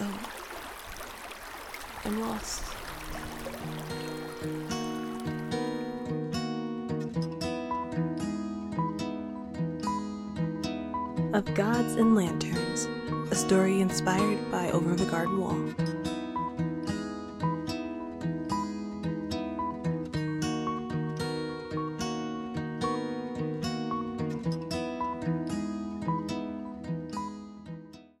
Oh, I'm lost. Of Gods and Lanterns, a story inspired by Over the Garden Wall.